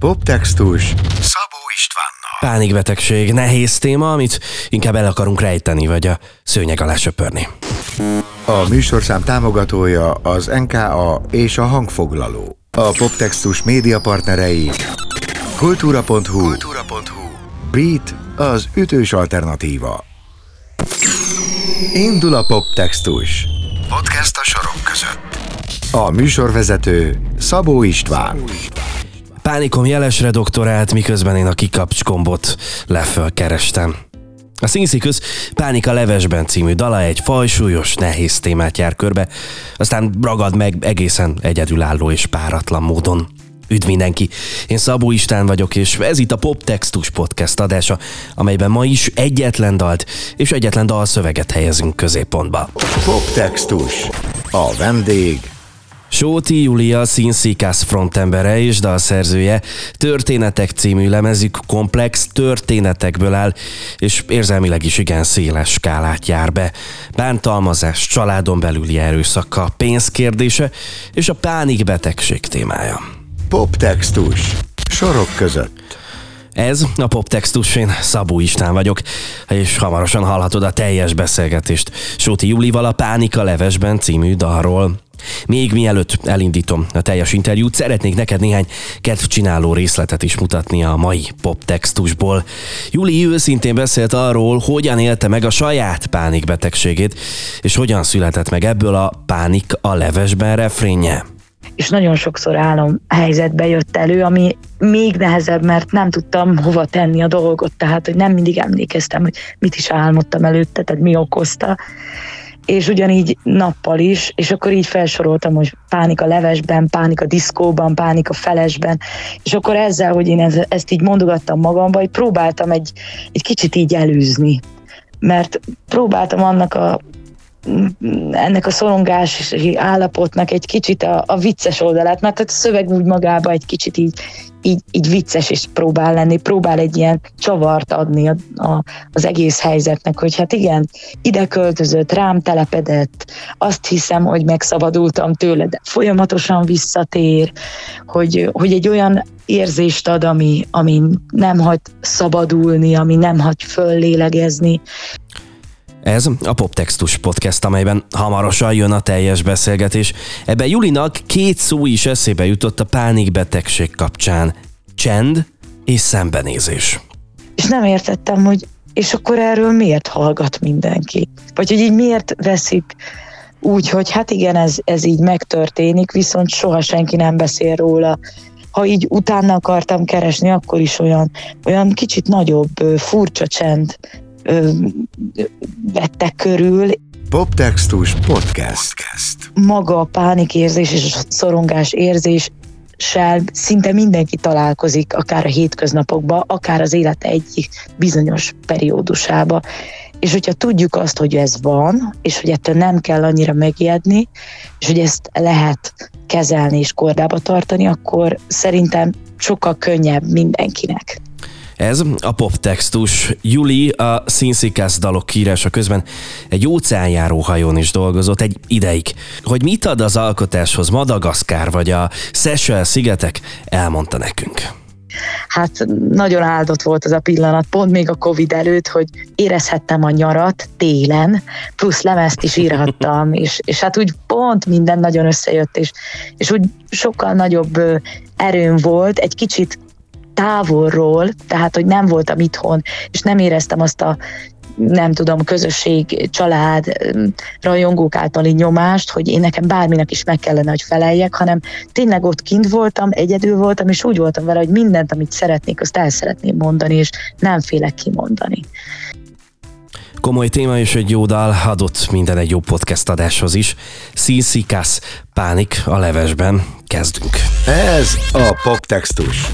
Poptextus Szabó Istvánnal. Pánikbetegség, nehéz téma, amit inkább el akarunk rejteni, vagy a szőnyeg alá söpörni. A műsorszám támogatója az NKA és a hangfoglaló. A Poptextus média partnerei kultúra.hu, kultúra.hu Beat az ütős alternatíva. Indul a Poptextus. Podcast a sorok között. A műsorvezető Szabó István. Pánikom jelesre doktorált, miközben én a kikapcskombot leföl kerestem. A Színsziköz Pánika levesben című dala egy fajsúlyos, nehéz témát jár körbe, aztán ragad meg egészen egyedülálló és páratlan módon. Üdv mindenki! Én Szabó István vagyok, és ez itt a Poptextus podcast adása, amelyben ma is egyetlen dalt és egyetlen dalszöveget helyezünk középpontba. Poptextus. A vendég Sóti Julia Színszikász frontembere és dalszerzője Történetek című lemezük komplex történetekből áll, és érzelmileg is igen széles skálát jár be. Bántalmazás, családon belüli erőszaka, pénzkérdése és a pánikbetegség témája. Poptextus. Sorok között. Ez a poptextus, én Szabó István vagyok, és hamarosan hallhatod a teljes beszélgetést Sóti Julival a Pánika levesben című dalról. Még mielőtt elindítom a teljes interjút, szeretnék neked néhány kedvcsináló részletet is mutatni a mai poptextusból. Juli őszintén beszélt arról, hogyan élte meg a saját pánikbetegségét, és hogyan született meg ebből a pánik a levesben refrénje. És nagyon sokszor álom helyzetbe jött elő, ami még nehezebb, mert nem tudtam hova tenni a dolgot, tehát hogy nem mindig emlékeztem, hogy mit is álmodtam előtte, tehát mi okozta és ugyanígy nappal is, és akkor így felsoroltam, hogy pánik a levesben, pánik a diszkóban, pánik a felesben, és akkor ezzel, hogy én ezt így mondogattam magamba, hogy próbáltam egy, egy kicsit így elűzni, mert próbáltam annak a ennek a szorongási állapotnak egy kicsit a, a vicces oldalát, mert a szöveg úgy magába egy kicsit így, így, így vicces is próbál lenni, próbál egy ilyen csavart adni a, a, az egész helyzetnek, hogy hát igen, ide költözött, rám telepedett, azt hiszem, hogy megszabadultam tőle, de folyamatosan visszatér, hogy, hogy egy olyan érzést ad, ami, ami nem hagy szabadulni, ami nem hagy föllélegezni. Ez a Poptextus podcast, amelyben hamarosan jön a teljes beszélgetés. Ebben Julinak két szó is eszébe jutott a pánikbetegség kapcsán. Csend és szembenézés. És nem értettem, hogy és akkor erről miért hallgat mindenki? Vagy hogy így miért veszik úgy, hogy hát igen, ez, ez így megtörténik, viszont soha senki nem beszél róla. Ha így utána akartam keresni, akkor is olyan, olyan kicsit nagyobb, furcsa csend vettek körül. Poptextus Podcast. Maga a pánikérzés és a szorongás érzés szinte mindenki találkozik, akár a hétköznapokban, akár az élet egyik bizonyos periódusába. És hogyha tudjuk azt, hogy ez van, és hogy ettől nem kell annyira megijedni, és hogy ezt lehet kezelni és kordába tartani, akkor szerintem sokkal könnyebb mindenkinek. Ez a poptextus. Juli a Színszikász dalok írása közben egy óceánjáró hajón is dolgozott egy ideig. Hogy mit ad az alkotáshoz Madagaszkár vagy a Seychelles szigetek, elmondta nekünk. Hát nagyon áldott volt az a pillanat, pont még a Covid előtt, hogy érezhettem a nyarat télen, plusz lemezt is írhattam, és, és hát úgy pont minden nagyon összejött, és, és úgy sokkal nagyobb erőm volt, egy kicsit távolról, tehát hogy nem voltam itthon, és nem éreztem azt a nem tudom, közösség, család, rajongók általi nyomást, hogy én nekem bárminek is meg kellene, hogy feleljek, hanem tényleg ott kint voltam, egyedül voltam, és úgy voltam vele, hogy mindent, amit szeretnék, azt el szeretném mondani, és nem félek kimondani. Komoly téma és egy jó dal adott minden egy jó podcast adáshoz is. Színszikász, pánik a levesben. Kezdünk. Ez a Poptextus.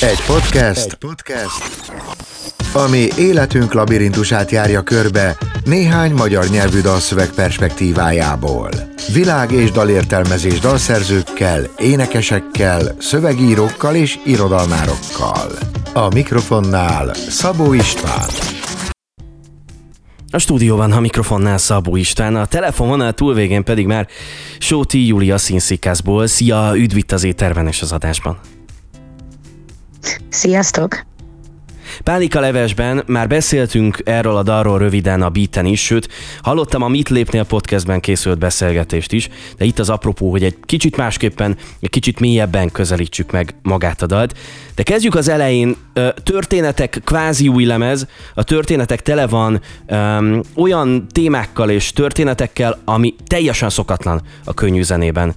Egy podcast, egy podcast, ami életünk labirintusát járja körbe néhány magyar nyelvű dalszöveg perspektívájából. Világ és dalértelmezés dalszerzőkkel, énekesekkel, szövegírókkal és irodalmárokkal. A mikrofonnál Szabó István. A stúdióban a mikrofonnál Szabó István, a telefononál túlvégén pedig már Sóti Júlia Színszikászból. Szia, üdv itt az éterben és az adásban. Sziasztok! Pánika levesben már beszéltünk erről a dalról röviden a beaten is, sőt, hallottam a Mit Lépnél podcastben készült beszélgetést is, de itt az apropó, hogy egy kicsit másképpen, egy kicsit mélyebben közelítsük meg magát a dalt. De kezdjük az elején, történetek kvázi új lemez, a történetek tele van um, olyan témákkal és történetekkel, ami teljesen szokatlan a könnyű zenében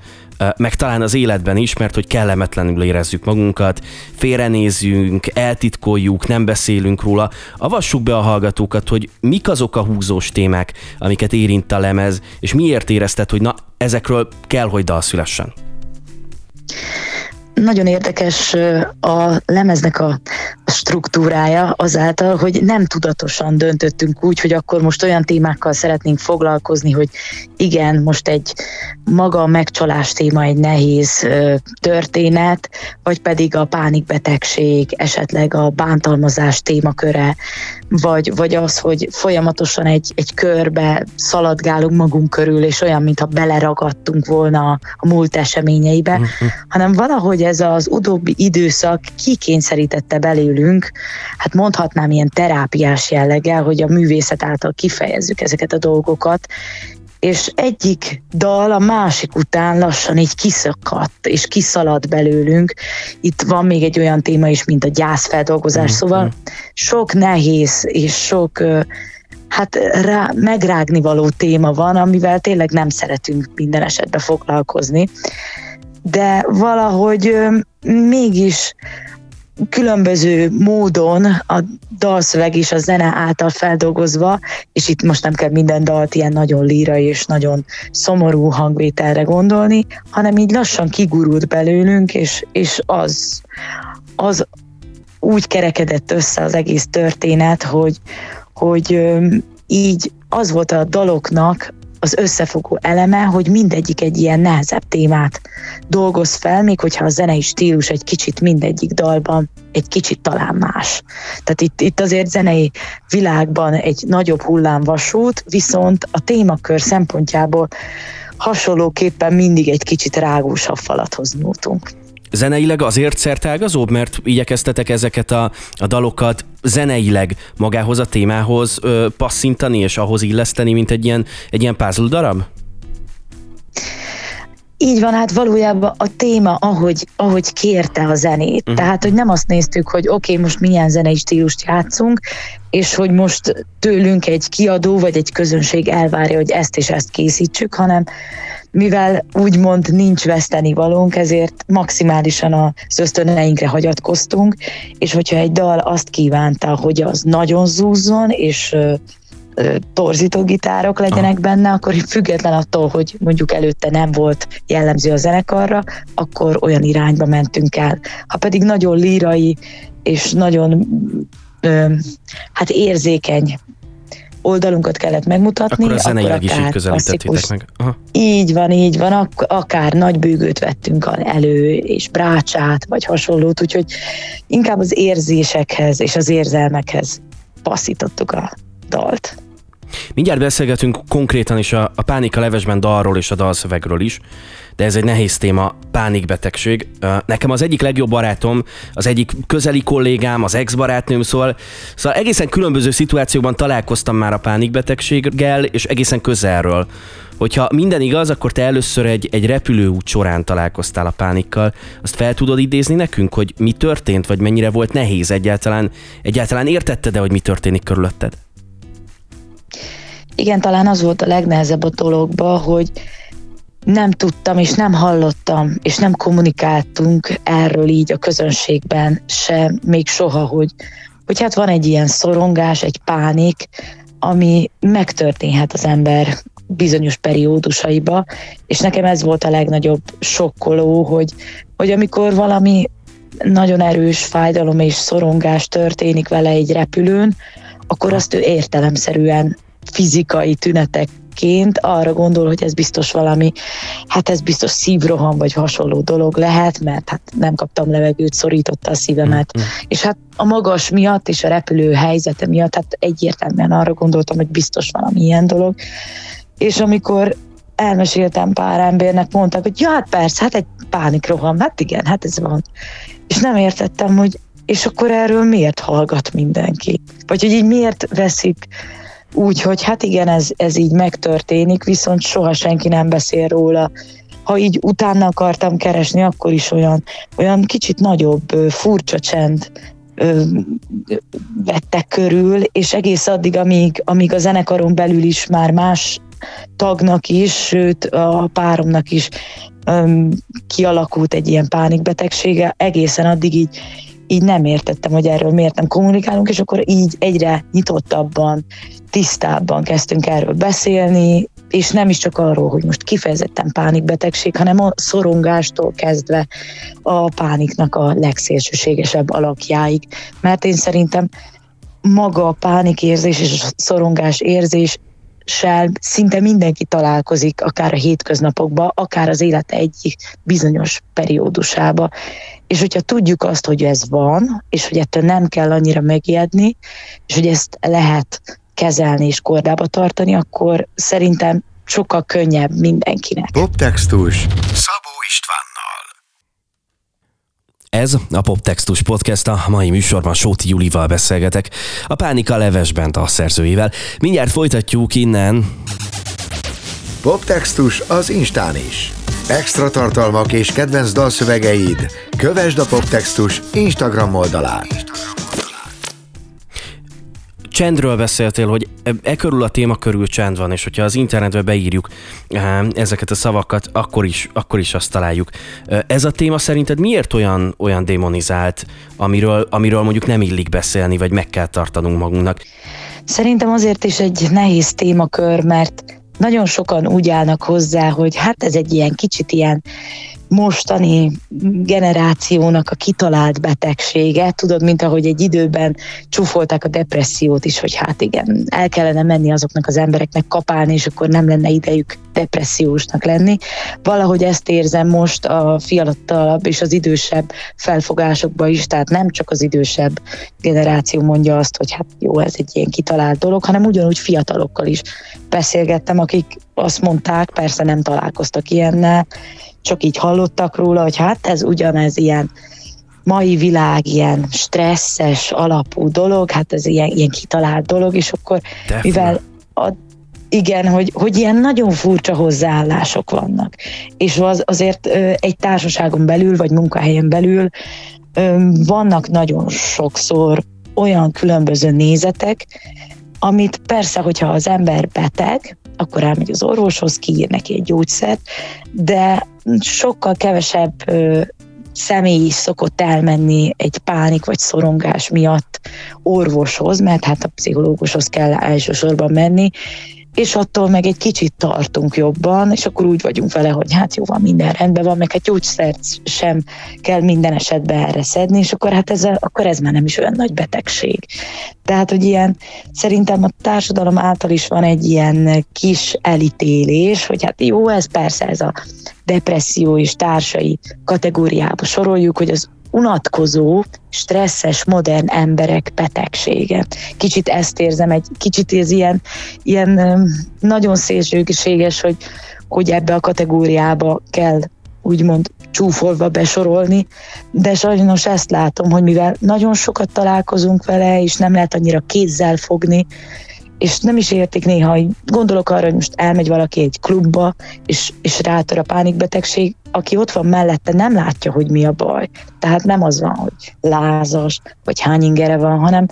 meg talán az életben is, mert hogy kellemetlenül érezzük magunkat, félrenézünk, eltitkoljuk, nem beszélünk róla. Avassuk be a hallgatókat, hogy mik azok a húzós témák, amiket érint a lemez, és miért érezted, hogy na, ezekről kell, hogy dal szülessen. Nagyon érdekes a lemeznek a struktúrája azáltal, hogy nem tudatosan döntöttünk úgy, hogy akkor most olyan témákkal szeretnénk foglalkozni, hogy igen, most egy maga a megcsalás téma egy nehéz történet, vagy pedig a pánikbetegség, esetleg a bántalmazás témaköre, vagy, vagy az, hogy folyamatosan egy, egy körbe szaladgálunk magunk körül, és olyan, mintha beleragadtunk volna a múlt eseményeibe, uh-huh. hanem valahogy ez az utóbbi időszak kikényszerítette belőlünk, hát mondhatnám ilyen terápiás jelleggel, hogy a művészet által kifejezzük ezeket a dolgokat, és egyik dal a másik után lassan így kiszakadt, és kiszaladt belőlünk. Itt van még egy olyan téma is, mint a gyászfeldolgozás, mm-hmm. szóval sok nehéz és sok hát rá, megrágni való téma van, amivel tényleg nem szeretünk minden esetben foglalkozni. De valahogy mégis különböző módon a dalszöveg és a zene által feldolgozva, és itt most nem kell minden dalt ilyen nagyon líra és nagyon szomorú hangvételre gondolni, hanem így lassan kigurult belőlünk, és, és az, az úgy kerekedett össze az egész történet, hogy, hogy így az volt a daloknak az összefogó eleme, hogy mindegyik egy ilyen nehezebb témát dolgoz fel, még hogyha a zenei stílus egy kicsit mindegyik dalban egy kicsit talán más. Tehát itt, itt azért zenei világban egy nagyobb hullámvasút, viszont a témakör szempontjából hasonlóképpen mindig egy kicsit rágósabb falathoz nyújtunk zeneileg azért szertágazóbb, mert igyekeztetek ezeket a, a dalokat zeneileg magához a témához ö, passzintani és ahhoz illeszteni, mint egy ilyen, egy ilyen puzzle darab? Így van, hát valójában a téma, ahogy, ahogy kérte a zenét. Uh-huh. Tehát, hogy nem azt néztük, hogy oké, okay, most milyen zenei stílust játszunk, és hogy most tőlünk egy kiadó vagy egy közönség elvárja, hogy ezt és ezt készítsük, hanem mivel úgymond nincs veszteni valónk, ezért maximálisan az ösztöneinkre hagyatkoztunk, és hogyha egy dal azt kívánta, hogy az nagyon zúzzon, és torzító gitárok legyenek ah. benne, akkor független attól, hogy mondjuk előtte nem volt jellemző a zenekarra, akkor olyan irányba mentünk el. Ha pedig nagyon lírai és nagyon ö, hát érzékeny oldalunkat kellett megmutatni. Akkor a zeneileg is így közelítettétek meg. Aha. Így van, így van, ak- akár nagy bőgőt vettünk elő, és brácsát, vagy hasonlót, úgyhogy inkább az érzésekhez és az érzelmekhez passzítottuk a dalt. Mindjárt beszélgetünk konkrétan is a, a Pánika levesben dalról és a dalszövegről is, de ez egy nehéz téma, pánikbetegség. Nekem az egyik legjobb barátom, az egyik közeli kollégám, az ex-barátnőm, szóval, szóval egészen különböző szituációkban találkoztam már a pánikbetegséggel, és egészen közelről. Hogyha minden igaz, akkor te először egy, egy repülőút során találkoztál a pánikkal. Azt fel tudod idézni nekünk, hogy mi történt, vagy mennyire volt nehéz egyáltalán, egyáltalán értetted-e, hogy mi történik körülötted? Igen, talán az volt a legnehezebb a dologban, hogy nem tudtam és nem hallottam, és nem kommunikáltunk erről így a közönségben se még soha, hogy, hogy hát van egy ilyen szorongás, egy pánik, ami megtörténhet az ember bizonyos periódusaiba, és nekem ez volt a legnagyobb sokkoló, hogy, hogy amikor valami nagyon erős fájdalom és szorongás történik vele egy repülőn, akkor azt ő értelemszerűen fizikai tünetek ként arra gondol, hogy ez biztos valami, hát ez biztos szívroham vagy hasonló dolog lehet, mert hát nem kaptam levegőt, szorította a szívemet. Mm-hmm. És hát a magas miatt és a repülő helyzete miatt, hát egyértelműen arra gondoltam, hogy biztos valami ilyen dolog. És amikor elmeséltem pár embernek, mondták, hogy ja, hát persze, hát egy pánikroham, hát igen, hát ez van. És nem értettem, hogy és akkor erről miért hallgat mindenki? Vagy hogy így miért veszik úgy, hogy hát igen, ez, ez így megtörténik, viszont soha senki nem beszél róla. Ha így utána akartam keresni, akkor is olyan, olyan kicsit nagyobb, furcsa csend vettek körül, és egész addig, amíg, amíg a zenekaron belül is már más tagnak is, sőt a páromnak is um, kialakult egy ilyen pánikbetegsége, egészen addig így, így nem értettem, hogy erről miért nem kommunikálunk, és akkor így egyre nyitottabban, tisztábban kezdtünk erről beszélni, és nem is csak arról, hogy most kifejezetten pánikbetegség, hanem a szorongástól kezdve a pániknak a legszélsőségesebb alakjáig. Mert én szerintem maga a pánikérzés és a szorongás érzés szinte mindenki találkozik, akár a hétköznapokban, akár az élete egyik bizonyos periódusába. És hogyha tudjuk azt, hogy ez van, és hogy ettől nem kell annyira megijedni, és hogy ezt lehet kezelni és kordába tartani, akkor szerintem sokkal könnyebb mindenkinek. Poptextus Szabó Istvánnal. Ez a Poptextus Podcast, a mai műsorban Sóti Julival beszélgetek, a Pánika Levesben a szerzőjével. Mindjárt folytatjuk innen. Poptextus az Instán is. Extra tartalmak és kedvenc dalszövegeid. Kövesd a Poptextus Instagram oldalát csendről beszéltél, hogy e, e körül a téma körül csend van, és hogyha az internetbe beírjuk e, ezeket a szavakat, akkor is, akkor is azt találjuk. E, ez a téma szerinted miért olyan, olyan demonizált, amiről, amiről mondjuk nem illik beszélni, vagy meg kell tartanunk magunknak? Szerintem azért is egy nehéz témakör, mert nagyon sokan úgy állnak hozzá, hogy hát ez egy ilyen kicsit ilyen mostani generációnak a kitalált betegsége. Tudod, mint ahogy egy időben csúfolták a depressziót is, hogy hát igen, el kellene menni azoknak az embereknek kapálni, és akkor nem lenne idejük depressziósnak lenni. Valahogy ezt érzem most a fiatalabb és az idősebb felfogásokban is, tehát nem csak az idősebb generáció mondja azt, hogy hát jó, ez egy ilyen kitalált dolog, hanem ugyanúgy fiatalokkal is beszélgettem, akik azt mondták, persze nem találkoztak ilyennel, csak így hallottak róla, hogy hát ez ugyanez ilyen mai világ ilyen stresszes alapú dolog, hát ez ilyen, ilyen kitalált dolog, és akkor Defna. mivel a, igen, hogy, hogy ilyen nagyon furcsa hozzáállások vannak. És az, azért egy társaságon belül, vagy munkahelyen belül vannak nagyon sokszor olyan különböző nézetek, amit persze, hogyha az ember beteg, akkor elmegy az orvoshoz, kiír neki egy gyógyszert, de sokkal kevesebb személy is szokott elmenni egy pánik vagy szorongás miatt orvoshoz, mert hát a pszichológushoz kell elsősorban menni, és attól meg egy kicsit tartunk jobban, és akkor úgy vagyunk vele, hogy hát jó van, minden rendben van, meg hát gyógyszert sem kell minden esetben erre szedni, és akkor hát ez, akkor ez már nem is olyan nagy betegség. Tehát, hogy ilyen, szerintem a társadalom által is van egy ilyen kis elítélés, hogy hát jó, ez persze ez a depresszió és társai kategóriába soroljuk, hogy az unatkozó, stresszes, modern emberek betegsége. Kicsit ezt érzem, egy kicsit ez ilyen, ilyen nagyon szélsőséges, hogy, hogy ebbe a kategóriába kell úgymond csúfolva besorolni, de sajnos ezt látom, hogy mivel nagyon sokat találkozunk vele, és nem lehet annyira kézzel fogni, és nem is értik néha, hogy gondolok arra, hogy most elmegy valaki egy klubba, és, és rátör a pánikbetegség, aki ott van mellette, nem látja, hogy mi a baj. Tehát nem az van, hogy lázas, vagy hány ingere van, hanem,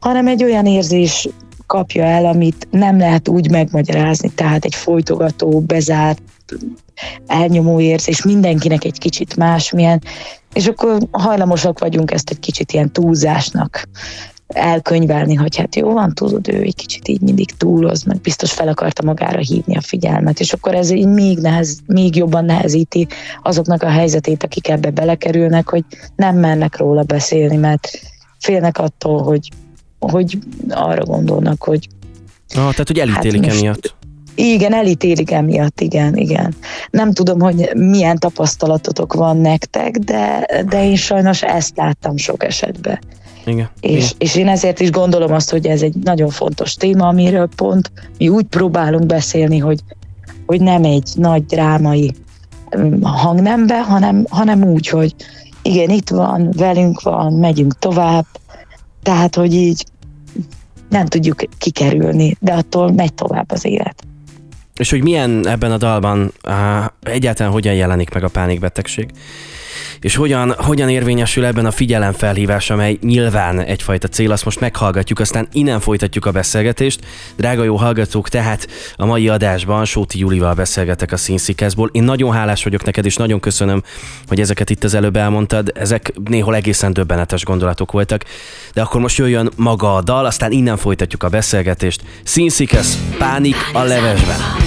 hanem egy olyan érzés kapja el, amit nem lehet úgy megmagyarázni, tehát egy folytogató, bezárt, elnyomó érzés, mindenkinek egy kicsit másmilyen, és akkor hajlamosak vagyunk ezt egy kicsit ilyen túlzásnak elkönyvelni, hogy hát jó van, tudod, ő egy kicsit így mindig túloz, meg biztos fel akarta magára hívni a figyelmet, és akkor ez így még, nehez, még jobban nehezíti azoknak a helyzetét, akik ebbe belekerülnek, hogy nem mennek róla beszélni, mert félnek attól, hogy, hogy arra gondolnak, hogy Ah, tehát, hogy elítélik hát emiatt. Igen, elítélik emiatt, igen, igen. Nem tudom, hogy milyen tapasztalatotok van nektek, de, de én sajnos ezt láttam sok esetben. Igen. És, Igen. és én ezért is gondolom azt, hogy ez egy nagyon fontos téma, amiről pont mi úgy próbálunk beszélni, hogy, hogy nem egy nagy drámai mm, hangnembe, hanem, hanem úgy, hogy igen, itt van, velünk van, megyünk tovább, tehát, hogy így nem tudjuk kikerülni, de attól megy tovább az élet. És hogy milyen ebben a dalban uh, egyáltalán hogyan jelenik meg a pánikbetegség? És hogyan, hogyan érvényesül ebben a figyelemfelhívás, amely nyilván egyfajta cél, azt most meghallgatjuk, aztán innen folytatjuk a beszélgetést. Drága jó hallgatók, tehát a mai adásban Sóti Julival beszélgetek a Színszikeszból. Én nagyon hálás vagyok neked, és nagyon köszönöm, hogy ezeket itt az előbb elmondtad. Ezek néhol egészen döbbenetes gondolatok voltak. De akkor most jöjjön maga a dal, aztán innen folytatjuk a beszélgetést. Színszikesz, pánik a levesben.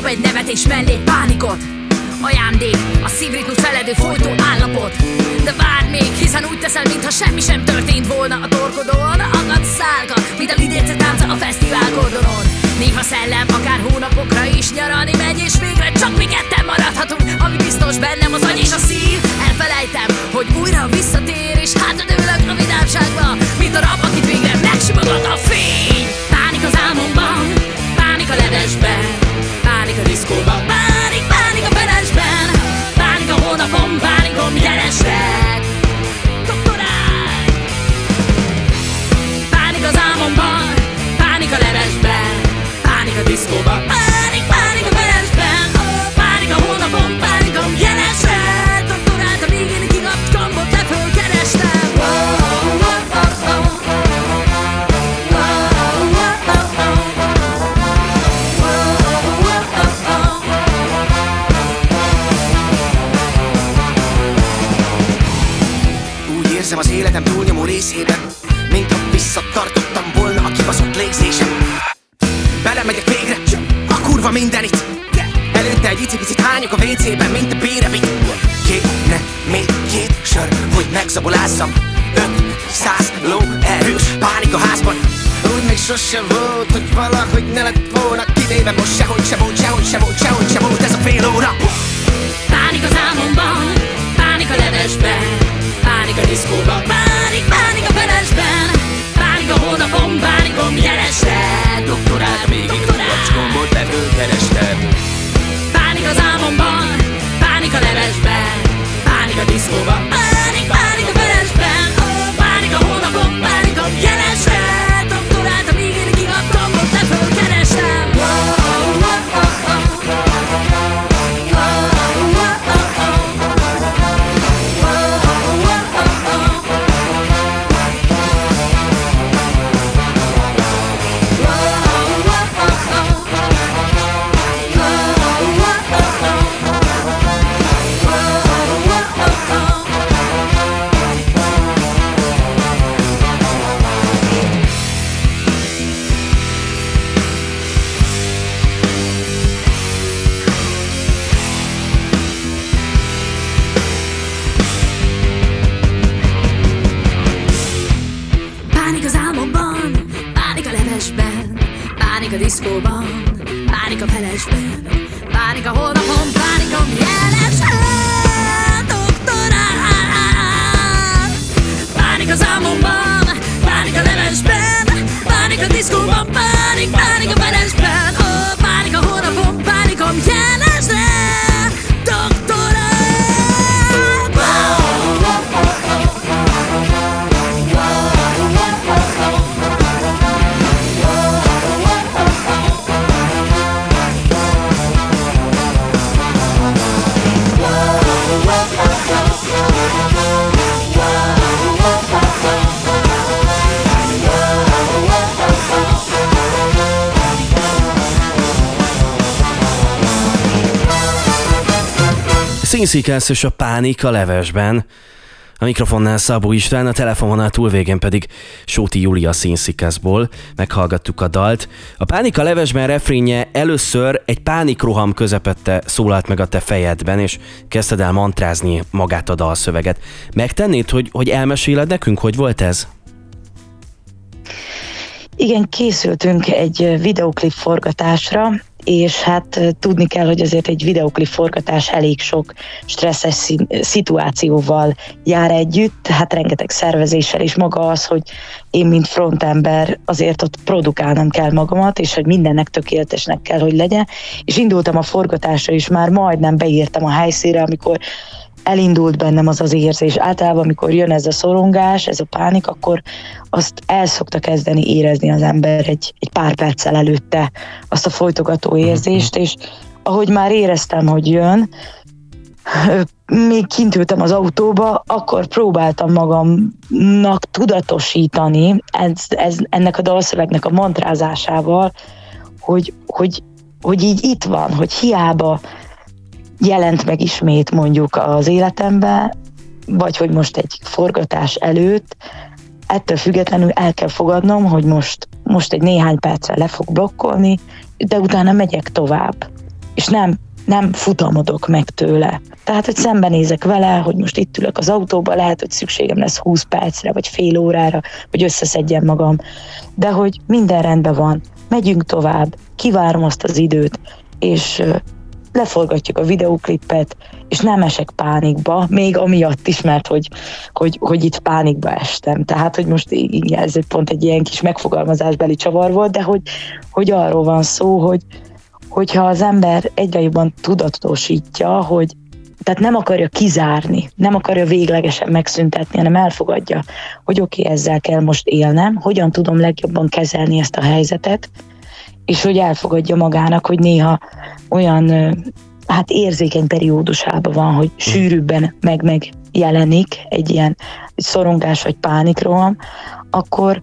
Kidob egy nevetés mellé pánikot, ajándék, a szívritmus feledő folytó állapot. De várj még, hiszen úgy teszel, mintha semmi sem történt volna a torkodon. Akad szálka, mint a lidérce tánca a fesztivál kordonon. Néha szellem, akár hónapokra is nyaralni megy, és végre csak mi ketten maradhatunk. Ami biztos bennem az agy és a szív. Elfelejtem, hogy újra visszatér, és hátradőlök a vidámságba, mint a rab, akit végre megsimogat a a diszkóban, pánik, pánik a felesben, pánik a hónapon, pánikom jelesek. Doktorál! Pánik az álmomban, pánik a levesben, pánik a diszkóban, pánik a házban. Úgy még sose volt, hogy valahogy ne lett volna Kivéve most sehogy se volt, sehogy se volt, sehogy se volt ez a fél óra. Pánik az álmomban, pánik a levesben, pánik a diszkóban, pánik, pánik a felesben, pánik a hónapon, pánikom jelesre, doktorál, Végig a gombot lefölkerestem Pánik az álmomban, pánik a levesben, pánik a diszkóban, pánik, pánik Színszikesz és a pánik a levesben. A mikrofonnál Szabó István, a telefononál túlvégén pedig Sóti Júlia színszikeszból. Meghallgattuk a dalt. A Pánika levesben refrénje először egy pánikroham közepette szólalt meg a te fejedben, és kezdted el mantrázni magát a dalszöveget. Megtennéd, hogy, hogy elmeséled nekünk, hogy volt ez? Igen, készültünk egy videoklip forgatásra, és hát tudni kell, hogy azért egy videoklip forgatás elég sok stresszes szituációval jár együtt, hát rengeteg szervezéssel, és maga az, hogy én, mint frontember, azért ott produkálnom kell magamat, és hogy mindennek tökéletesnek kell, hogy legyen, és indultam a forgatásra, és már majdnem beírtam a helyszínre, amikor elindult bennem az az érzés. Általában, amikor jön ez a szorongás, ez a pánik, akkor azt el szokta kezdeni érezni az ember egy, egy pár perccel előtte azt a folytogató érzést, és ahogy már éreztem, hogy jön, még kint ültem az autóba, akkor próbáltam magamnak tudatosítani ez, ez, ennek a dalszövegnek a mantrázásával, hogy, hogy, hogy így itt van, hogy hiába jelent meg ismét mondjuk az életembe, vagy hogy most egy forgatás előtt, ettől függetlenül el kell fogadnom, hogy most, most egy néhány percre le fog blokkolni, de utána megyek tovább. És nem, nem futamodok meg tőle. Tehát, hogy szembenézek vele, hogy most itt ülök az autóba, lehet, hogy szükségem lesz 20 percre, vagy fél órára, hogy összeszedjem magam. De hogy minden rendben van, megyünk tovább, kivárom azt az időt, és leforgatjuk a videóklipet, és nem esek pánikba, még amiatt is, mert hogy, hogy, hogy itt pánikba estem. Tehát, hogy most igen, ez pont egy ilyen kis megfogalmazásbeli csavar volt, de hogy, hogy arról van szó, hogy, hogyha az ember egyre jobban tudatosítja, hogy tehát nem akarja kizárni, nem akarja véglegesen megszüntetni, hanem elfogadja, hogy oké, okay, ezzel kell most élnem, hogyan tudom legjobban kezelni ezt a helyzetet, és hogy elfogadja magának, hogy néha olyan hát érzékeny periódusában van, hogy sűrűbben meg-meg jelenik egy ilyen szorongás vagy pánikroham, akkor,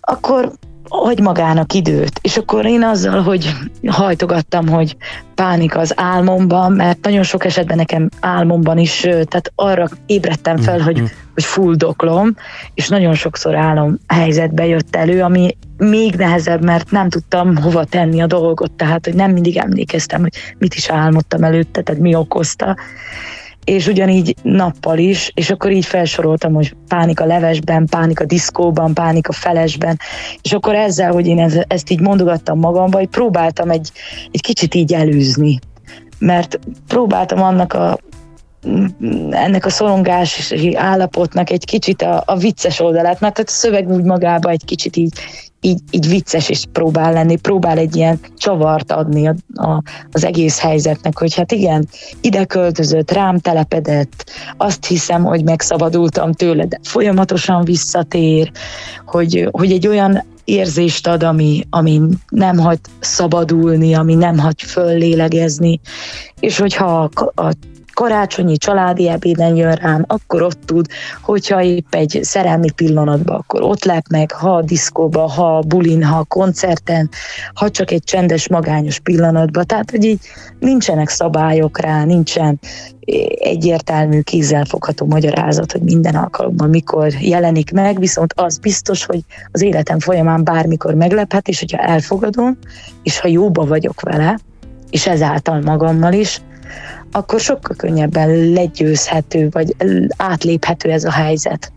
akkor hagy magának időt. És akkor én azzal, hogy hajtogattam, hogy pánik az álmomban, mert nagyon sok esetben nekem álmomban is, tehát arra ébredtem fel, hogy, hogy fuldoklom, és nagyon sokszor álom helyzetbe jött elő, ami még nehezebb, mert nem tudtam hova tenni a dolgot, tehát hogy nem mindig emlékeztem, hogy mit is álmodtam előtte, tehát mi okozta és ugyanígy nappal is, és akkor így felsoroltam, hogy pánik a levesben, pánik a diszkóban, pánik a felesben, és akkor ezzel, hogy én ezt, így mondogattam magamba, hogy próbáltam egy, egy kicsit így előzni, mert próbáltam annak a ennek a szorongási állapotnak egy kicsit a, a vicces oldalát, mert a szöveg úgy magába egy kicsit így, így, így vicces is próbál lenni, próbál egy ilyen csavart adni a, a, az egész helyzetnek, hogy hát igen, ide költözött, rám telepedett, azt hiszem, hogy megszabadultam tőle, de folyamatosan visszatér, hogy, hogy egy olyan érzést ad, ami, ami nem hagy szabadulni, ami nem hagy föllélegezni, és hogyha a, a karácsonyi családi ebéden jön rám, akkor ott tud, hogyha épp egy szerelmi pillanatban, akkor ott lep meg, ha a diszkóba, ha a bulin, ha a koncerten, ha csak egy csendes, magányos pillanatban. Tehát, hogy így nincsenek szabályok rá, nincsen egyértelmű, kézzelfogható magyarázat, hogy minden alkalommal mikor jelenik meg, viszont az biztos, hogy az életem folyamán bármikor meglephet, és hogyha elfogadom, és ha jóba vagyok vele, és ezáltal magammal is, akkor sokkal könnyebben legyőzhető, vagy átléphető ez a helyzet.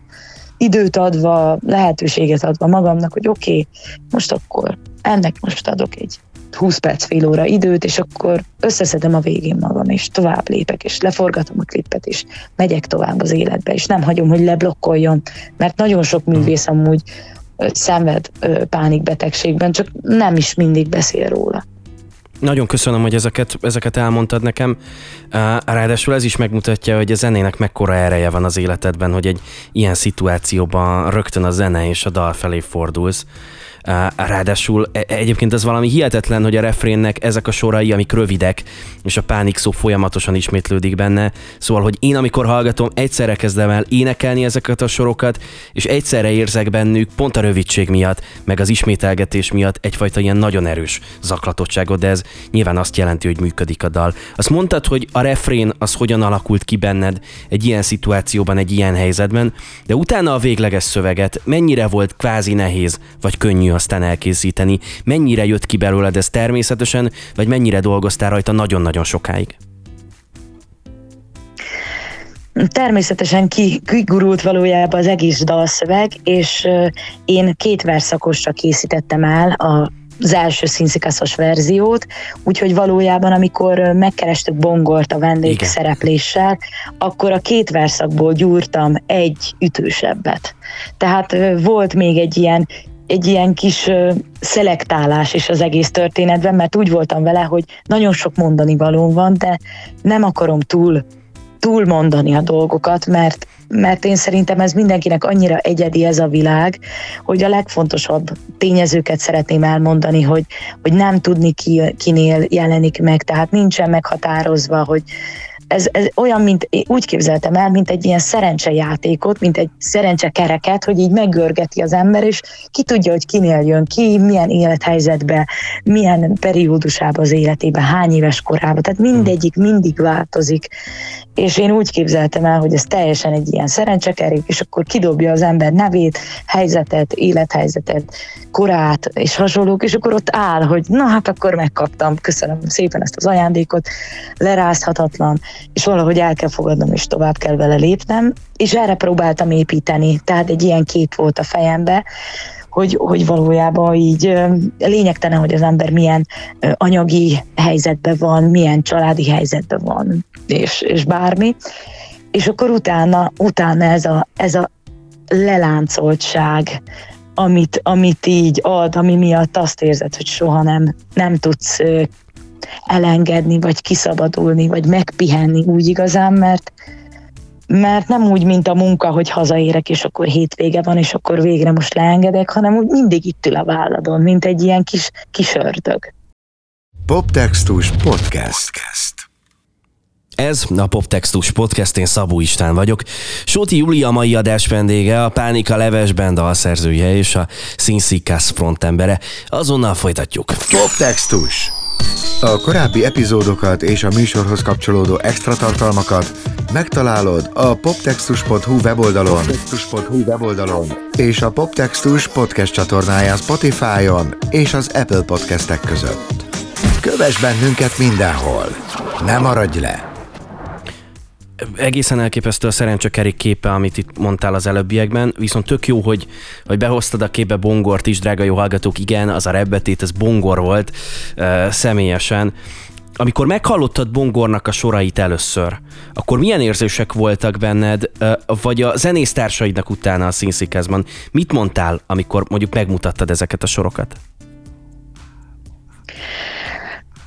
Időt adva, lehetőséget adva magamnak, hogy oké, okay, most akkor ennek most adok egy 20 perc, fél óra időt, és akkor összeszedem a végén magam, és tovább lépek, és leforgatom a klippet, és megyek tovább az életbe, és nem hagyom, hogy leblokkoljon, mert nagyon sok művész amúgy szenved pánikbetegségben, csak nem is mindig beszél róla. Nagyon köszönöm, hogy ezeket, ezeket elmondtad nekem. Ráadásul ez is megmutatja, hogy a zenének mekkora ereje van az életedben, hogy egy ilyen szituációban rögtön a zene és a dal felé fordulsz. Ráadásul e- egyébként ez valami hihetetlen, hogy a refrénnek ezek a sorai, amik rövidek, és a pánik szó folyamatosan ismétlődik benne. Szóval, hogy én amikor hallgatom, egyszerre kezdem el énekelni ezeket a sorokat, és egyszerre érzek bennük pont a rövidség miatt, meg az ismételgetés miatt egyfajta ilyen nagyon erős zaklatottságot, de ez nyilván azt jelenti, hogy működik a dal. Azt mondtad, hogy a refrén az hogyan alakult ki benned egy ilyen szituációban, egy ilyen helyzetben, de utána a végleges szöveget mennyire volt kvázi nehéz, vagy könnyű aztán elkészíteni, mennyire jött ki belőled ez természetesen, vagy mennyire dolgoztál rajta nagyon-nagyon sokáig? Természetesen ki, kigurult valójában az egész dalszöveg, és én két verszakosra készítettem el a az első színszikaszos verziót, úgyhogy valójában, amikor megkerestük Bongort a vendég szerepléssel, akkor a két verszakból gyúrtam egy ütősebbet. Tehát volt még egy ilyen egy ilyen kis szelektálás is az egész történetben, mert úgy voltam vele, hogy nagyon sok mondani való van, de nem akarom túl túlmondani a dolgokat, mert, mert én szerintem ez mindenkinek annyira egyedi ez a világ, hogy a legfontosabb tényezőket szeretném elmondani, hogy, hogy nem tudni ki, kinél jelenik meg, tehát nincsen meghatározva, hogy ez, ez olyan, mint úgy képzeltem el, mint egy ilyen szerencsejátékot, mint egy szerencsekereket, hogy így meggörgeti az ember, és ki tudja, hogy kinél jön ki, milyen élethelyzetbe, milyen periódusában az életében, hány éves korában, tehát mindegyik mindig változik, és én úgy képzeltem el, hogy ez teljesen egy ilyen szerencsekerék, és akkor kidobja az ember nevét, helyzetet, élethelyzetet, korát és hasonlók, és akkor ott áll, hogy na hát akkor megkaptam, köszönöm szépen ezt az ajándékot, lerázhatatlan, és valahogy el kell fogadnom, és tovább kell vele lépnem, és erre próbáltam építeni, tehát egy ilyen kép volt a fejembe, hogy, hogy valójában így lényegtelen, hogy az ember milyen anyagi helyzetben van, milyen családi helyzetben van, és, és bármi. És akkor utána, utána ez a, ez a leláncoltság, amit, amit így ad, ami miatt azt érzed, hogy soha nem, nem tudsz elengedni, vagy kiszabadulni, vagy megpihenni úgy igazán, mert, mert nem úgy, mint a munka, hogy hazaérek, és akkor hétvége van, és akkor végre most leengedek, hanem úgy mindig itt ül a válladon, mint egy ilyen kis, kis ördög. Poptextus Podcast. Ez a Poptextus Podcast, én Szabó István vagyok. Sóti Júlia mai adás vendége, a Pánika Leves Band alszerzője és a Színszikász frontembere. Azonnal folytatjuk. Poptextus. A korábbi epizódokat és a műsorhoz kapcsolódó extra tartalmakat megtalálod a poptextus.hu weboldalon, poptextus.hu weboldalon és a Poptextus podcast csatornáján Spotify-on és az Apple podcastek között. Kövess bennünket mindenhol! Ne maradj le! Egészen elképesztő a szerencsekerék képe, amit itt mondtál az előbbiekben, viszont tök jó, hogy, hogy behoztad a képbe Bongort is, drága jó hallgatók, igen, az a rebbetét, ez Bongor volt uh, személyesen. Amikor meghallottad Bongornak a sorait először, akkor milyen érzések voltak benned, uh, vagy a zenésztársaidnak utána a színszikázban? Mit mondtál, amikor mondjuk megmutattad ezeket a sorokat?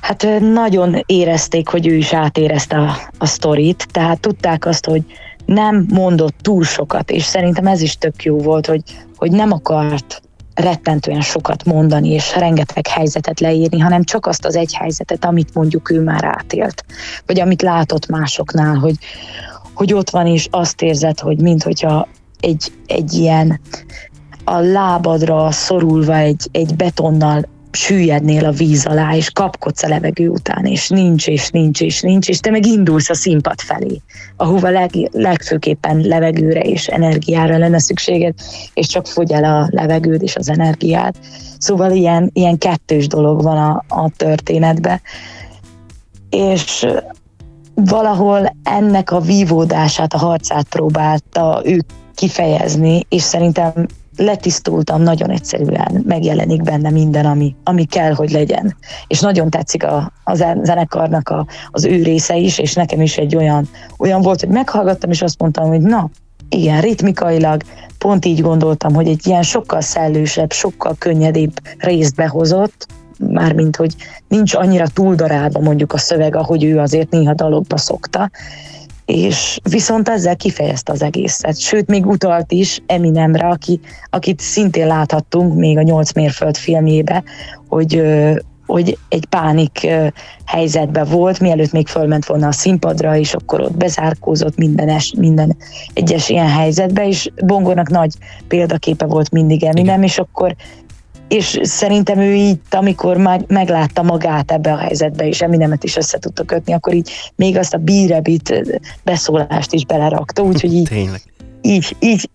Hát nagyon érezték, hogy ő is átérezte a, a sztorit, tehát tudták azt, hogy nem mondott túl sokat, és szerintem ez is tök jó volt, hogy, hogy nem akart rettentően sokat mondani, és rengeteg helyzetet leírni, hanem csak azt az egy helyzetet, amit mondjuk ő már átélt, vagy amit látott másoknál, hogy, hogy ott van, és azt érzed, hogy minthogyha egy, egy ilyen a lábadra szorulva egy, egy betonnal süllyednél a víz alá, és kapkodsz a levegő után, és nincs, és nincs, és nincs, és te meg indulsz a színpad felé, ahova leg, legfőképpen levegőre és energiára lenne szükséged, és csak fogy el a levegőd és az energiád. Szóval ilyen, ilyen kettős dolog van a, a történetben. És valahol ennek a vívódását, a harcát próbálta ő kifejezni, és szerintem letisztultam, nagyon egyszerűen megjelenik benne minden, ami, ami kell, hogy legyen. És nagyon tetszik a, a zenekarnak a, az ő része is, és nekem is egy olyan, olyan volt, hogy meghallgattam, és azt mondtam, hogy na, igen, ritmikailag pont így gondoltam, hogy egy ilyen sokkal szellősebb, sokkal könnyedébb részt behozott, mármint, hogy nincs annyira túldarálva mondjuk a szöveg, ahogy ő azért néha dalokba szokta, és viszont ezzel kifejezte az egészet. Sőt, még utalt is Eminemre, aki, akit szintén láthattunk még a Nyolc mérföld filmjébe, hogy, hogy egy pánik helyzetben volt, mielőtt még fölment volna a színpadra, és akkor ott bezárkózott minden, es, minden egyes ilyen helyzetbe, és Bongornak nagy példaképe volt mindig Eminem, Igen. és akkor és szerintem ő itt, amikor meg, meglátta magát ebbe a helyzetbe, és Eminemet is össze tudta kötni, akkor így még azt a bírebit beszólást is belerakta, úgyhogy így, Tényleg. így, így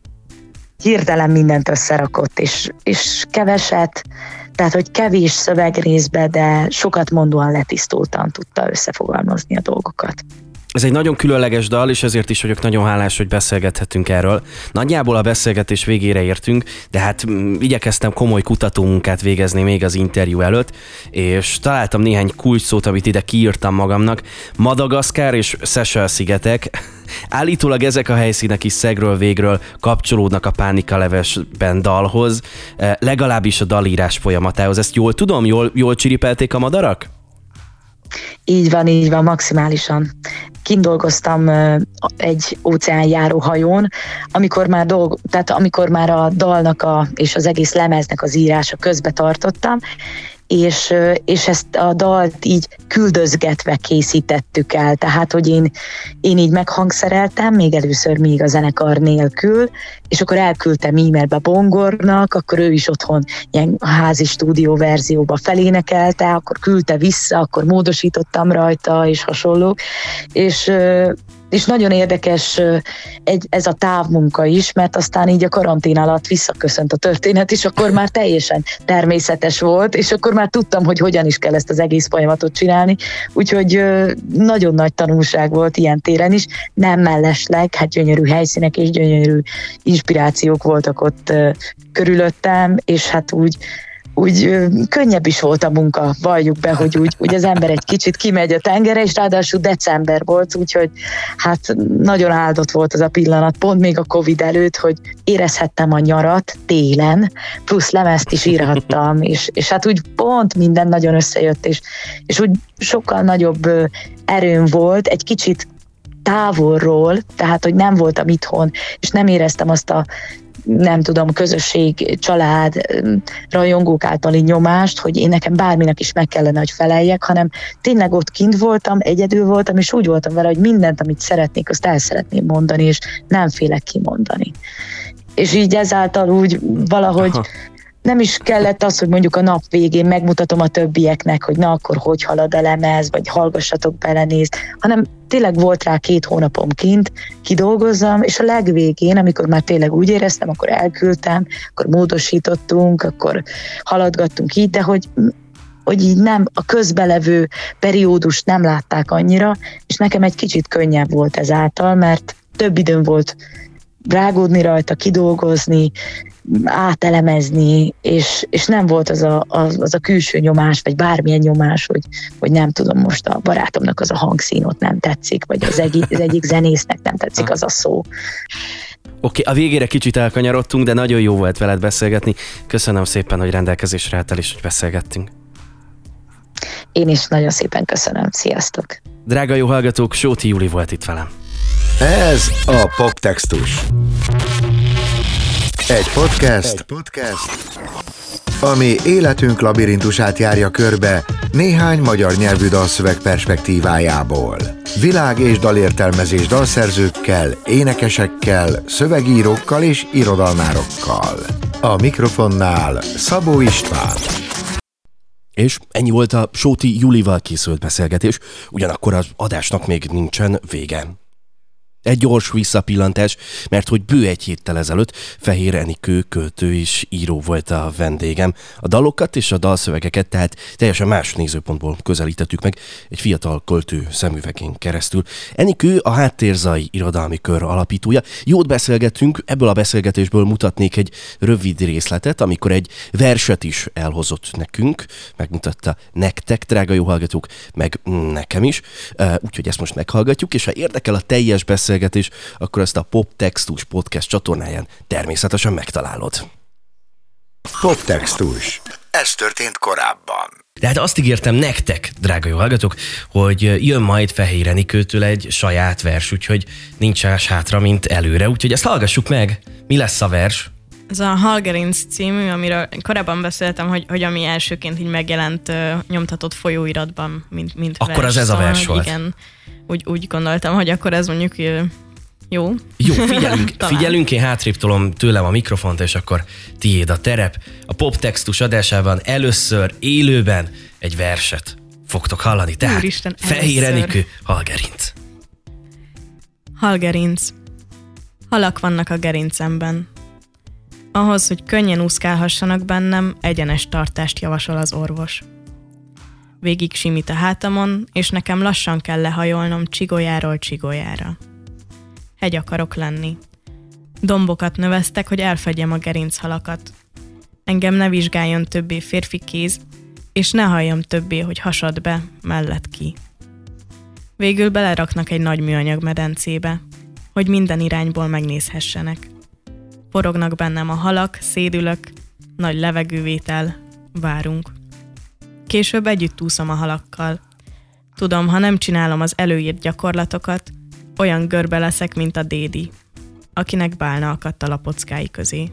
hirtelen mindent összerakott, és, és keveset, tehát hogy kevés szövegrészbe, de sokat mondóan letisztultan tudta összefogalmazni a dolgokat. Ez egy nagyon különleges dal, és ezért is vagyok nagyon hálás, hogy beszélgethetünk erről. Nagyjából a beszélgetés végére értünk, de hát mm, igyekeztem komoly kutatómunkát végezni még az interjú előtt, és találtam néhány kulcs szót, amit ide kiírtam magamnak. Madagaszkár és Seychelles szigetek. Állítólag ezek a helyszínek is szegről végről kapcsolódnak a Pánika levesben dalhoz, eh, legalábbis a dalírás folyamatához. Ezt jól tudom? Jól, jól csiripelték a madarak? Így van, így van, maximálisan. Kindolgoztam egy óceánjáró hajón, amikor már, dolg, tehát amikor már a dalnak a, és az egész lemeznek az írása közbe tartottam, és, és ezt a dalt így küldözgetve készítettük el, tehát hogy én, én így meghangszereltem, még először még a zenekar nélkül, és akkor elküldtem e-mailbe Bongornak, akkor ő is otthon ilyen házi stúdió verzióba felénekelte, akkor küldte vissza, akkor módosítottam rajta, és hasonlók, és és nagyon érdekes egy, ez a távmunka is, mert aztán így a karantén alatt visszaköszönt a történet, és akkor már teljesen természetes volt, és akkor már tudtam, hogy hogyan is kell ezt az egész folyamatot csinálni, úgyhogy nagyon nagy tanulság volt ilyen téren is, nem mellesleg, hát gyönyörű helyszínek és gyönyörű inspirációk voltak ott körülöttem, és hát úgy úgy könnyebb is volt a munka, valljuk be, hogy úgy, úgy az ember egy kicsit kimegy a tengere, és ráadásul december volt, úgyhogy hát nagyon áldott volt az a pillanat, pont még a Covid előtt, hogy érezhettem a nyarat télen, plusz lemezt is írhattam, és, és hát úgy pont minden nagyon összejött, és, és úgy sokkal nagyobb erőm volt, egy kicsit távolról, tehát hogy nem voltam itthon, és nem éreztem azt a nem tudom, közösség, család, rajongók általi nyomást, hogy én nekem bárminek is meg kellene, hogy feleljek, hanem tényleg ott kint voltam, egyedül voltam, és úgy voltam vele, hogy mindent, amit szeretnék, azt el szeretném mondani, és nem félek kimondani. És így ezáltal úgy valahogy Aha nem is kellett az, hogy mondjuk a nap végén megmutatom a többieknek, hogy na akkor hogy halad a lemez, vagy hallgassatok belenézt, hanem tényleg volt rá két hónapom kint, kidolgozzam, és a legvégén, amikor már tényleg úgy éreztem, akkor elküldtem, akkor módosítottunk, akkor haladgattunk így, de hogy hogy így nem, a közbelevő periódust nem látták annyira, és nekem egy kicsit könnyebb volt ezáltal, mert több időm volt rágódni rajta, kidolgozni, átelemezni, és, és nem volt az a, az, az a külső nyomás, vagy bármilyen nyomás, hogy, hogy nem tudom, most a barátomnak az a hangszínot nem tetszik, vagy az egyik, az egyik zenésznek nem tetszik az a szó. Oké, okay, a végére kicsit elkanyarodtunk, de nagyon jó volt veled beszélgetni. Köszönöm szépen, hogy rendelkezésre álltál és hogy beszélgettünk. Én is nagyon szépen köszönöm. Sziasztok! Drága jó hallgatók, Sóti Júli volt itt velem. Ez a Poptextus. Egy podcast, Egy podcast, ami életünk labirintusát járja körbe néhány magyar nyelvű dalszöveg perspektívájából. Világ és dalértelmezés dalszerzőkkel, énekesekkel, szövegírókkal és irodalmárokkal. A mikrofonnál Szabó István. És ennyi volt a Sóti Julival készült beszélgetés, ugyanakkor az adásnak még nincsen vége. Egy gyors visszapillantás, mert hogy bő egy héttel ezelőtt Fehér Enikő költő és író volt a vendégem. A dalokat és a dalszövegeket tehát teljesen más nézőpontból közelítettük meg egy fiatal költő szemüvegén keresztül. Enikő a Háttérzai irodalmi kör alapítója. Jót beszélgettünk, ebből a beszélgetésből mutatnék egy rövid részletet, amikor egy verset is elhozott nekünk, megmutatta nektek, drága jó hallgatók, meg nekem is, úgyhogy ezt most meghallgatjuk, és ha érdekel a teljes beszélgetés, beszélgetés, akkor ezt a Poptextus podcast csatornáján természetesen megtalálod. Poptextus. ez történt korábban. De hát azt ígértem nektek, drága jó hallgatók, hogy jön majd Fehér Enikőtől egy saját vers, úgyhogy nincs más hátra, mint előre. Úgyhogy ezt hallgassuk meg. Mi lesz a vers? Ez a Halgerinc című, amiről korábban beszéltem, hogy, hogy ami elsőként így megjelent uh, nyomtatott folyóiratban, mint, mint Akkor vers. az ez a vers Szóval, volt. Igen, úgy, úgy gondoltam, hogy akkor ez mondjuk jó. Jó, figyelünk, figyelünk, én hátrébb tolom tőlem a mikrofont, és akkor tiéd a terep. A poptextus adásában először élőben egy verset fogtok hallani. Tehát Úristen, Fehér. Enikő, Halgerinc. Halgerinc. Halak vannak a gerincemben. Ahhoz, hogy könnyen úszkálhassanak bennem, egyenes tartást javasol az orvos. Végig simít a hátamon, és nekem lassan kell lehajolnom csigolyáról csigolyára. Hegy akarok lenni. Dombokat növesztek, hogy elfedjem a gerinchalakat. Engem ne vizsgáljon többé férfi kéz, és ne halljam többé, hogy hasad be, mellett ki. Végül beleraknak egy nagy műanyag medencébe, hogy minden irányból megnézhessenek. Forognak bennem a halak, szédülök, nagy levegővétel, várunk. Később együtt úszom a halakkal. Tudom, ha nem csinálom az előírt gyakorlatokat, olyan görbe leszek, mint a dédi, akinek bálna akadt a lapockái közé.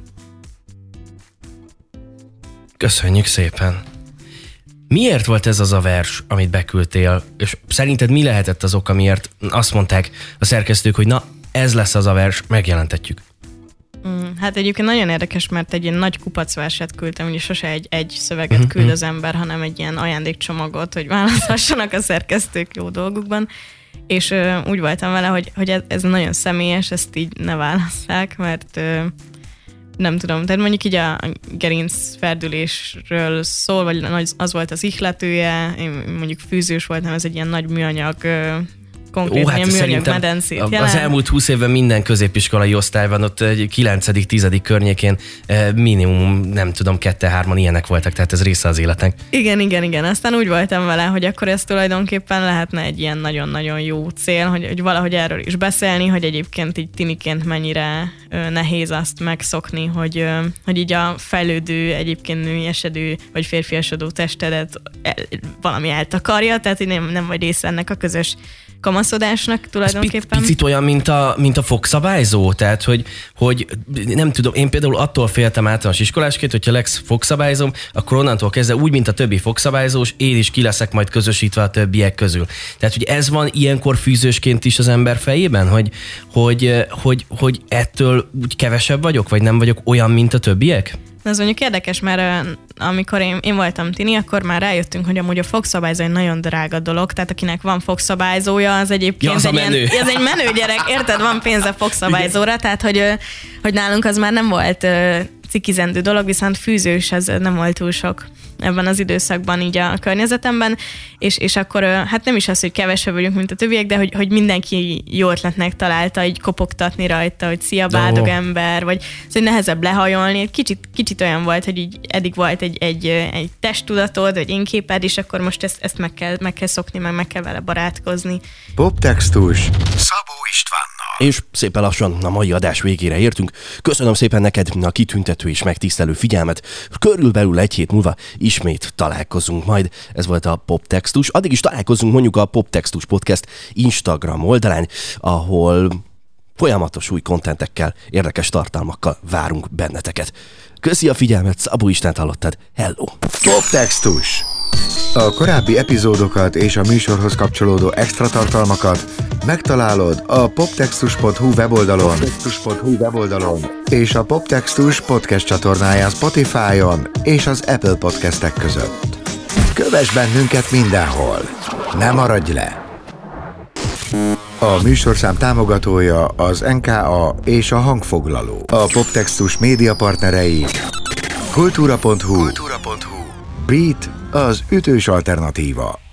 Köszönjük szépen. Miért volt ez az a vers, amit beküldtél, és szerinted mi lehetett az oka, miért azt mondták a szerkesztők, hogy na, ez lesz az a vers, megjelentetjük. Mm, hát egyébként nagyon érdekes, mert egy ilyen nagy kupacverset küldtem, ugye sose egy, egy szöveget küld az ember, hanem egy ilyen ajándékcsomagot, hogy választhassanak a szerkesztők jó dolgukban. És ö, úgy voltam vele, hogy, hogy ez, ez nagyon személyes, ezt így ne válasszák, mert ö, nem tudom, tehát mondjuk így a gerinc ferdülésről szól, vagy az- volt az ihletője, én mondjuk fűzős voltam, ez egy ilyen nagy műanyag, konkrétan Ó, hát ilyen műanyag medencét a- az jelent. elmúlt 20 évben minden középiskolai osztályban ott egy 9.-10. környékén eh, minimum, nem tudom, kette-hárman ilyenek voltak, tehát ez része az életnek. Igen, igen, igen. Aztán úgy voltam vele, hogy akkor ez tulajdonképpen lehetne egy ilyen nagyon-nagyon jó cél, hogy, hogy valahogy erről is beszélni, hogy egyébként így tiniként mennyire ö, nehéz azt megszokni, hogy, ö, hogy így a fejlődő, egyébként nőiesedő vagy férfiasodó testedet el, valami eltakarja, tehát így nem, nem vagy része ennek a közös kamaszodásnak tulajdonképpen. picit olyan, mint a, mint a fogszabályzó, tehát hogy, hogy nem tudom, én például attól féltem általános iskolásként, hogyha lesz fogszabályzom, akkor onnantól kezdve úgy, mint a többi fogszabályzós, én is ki leszek majd közösítve a többiek közül. Tehát, hogy ez van ilyenkor fűzősként is az ember fejében, hogy, hogy, hogy, hogy ettől úgy kevesebb vagyok, vagy nem vagyok olyan, mint a többiek? Ez mondjuk érdekes, mert amikor én, én voltam tini, akkor már rájöttünk, hogy amúgy a fogszabályzó egy nagyon drága dolog, tehát akinek van fogszabályzója, az egyébként Ja, az egy menő. Ilyen, az egy menő gyerek, érted? Van pénze fogszabályzóra, tehát hogy, hogy nálunk az már nem volt cikizendő dolog, viszont fűzős ez nem volt túl sok ebben az időszakban így a környezetemben, és, és akkor hát nem is az, hogy kevesebb vagyunk, mint a többiek, de hogy, hogy mindenki jó ötletnek találta így kopogtatni rajta, hogy szia, bádog Ó. ember, vagy szóval nehezebb lehajolni. Egy Kicsit, kicsit olyan volt, hogy így eddig volt egy, egy, egy testtudatod, vagy én képed, és akkor most ezt, ezt meg, kell, meg kell szokni, meg meg kell vele barátkozni. Poptextus Szabó Istvánnal. És szépen lassan a mai adás végére értünk. Köszönöm szépen neked a kitüntető és megtisztelő figyelmet. Körülbelül egy hét múlva ismét találkozunk majd. Ez volt a Poptextus. Addig is találkozunk mondjuk a Poptextus Podcast Instagram oldalán, ahol folyamatos új kontentekkel, érdekes tartalmakkal várunk benneteket. Köszi a figyelmet, Szabó Istent hallottad. Hello! Poptextus A korábbi epizódokat és a műsorhoz kapcsolódó extra tartalmakat megtalálod a poptextus.hu weboldalon, poptextus.hu weboldalon és a Poptextus podcast csatornáján Spotify-on és az Apple podcastek között. Kövess bennünket mindenhol! Ne maradj le! A műsorszám támogatója az NKA és a hangfoglaló. A Poptextus média partnerei kultúra.hu, kultúra.hu. Beat az ütős alternatíva.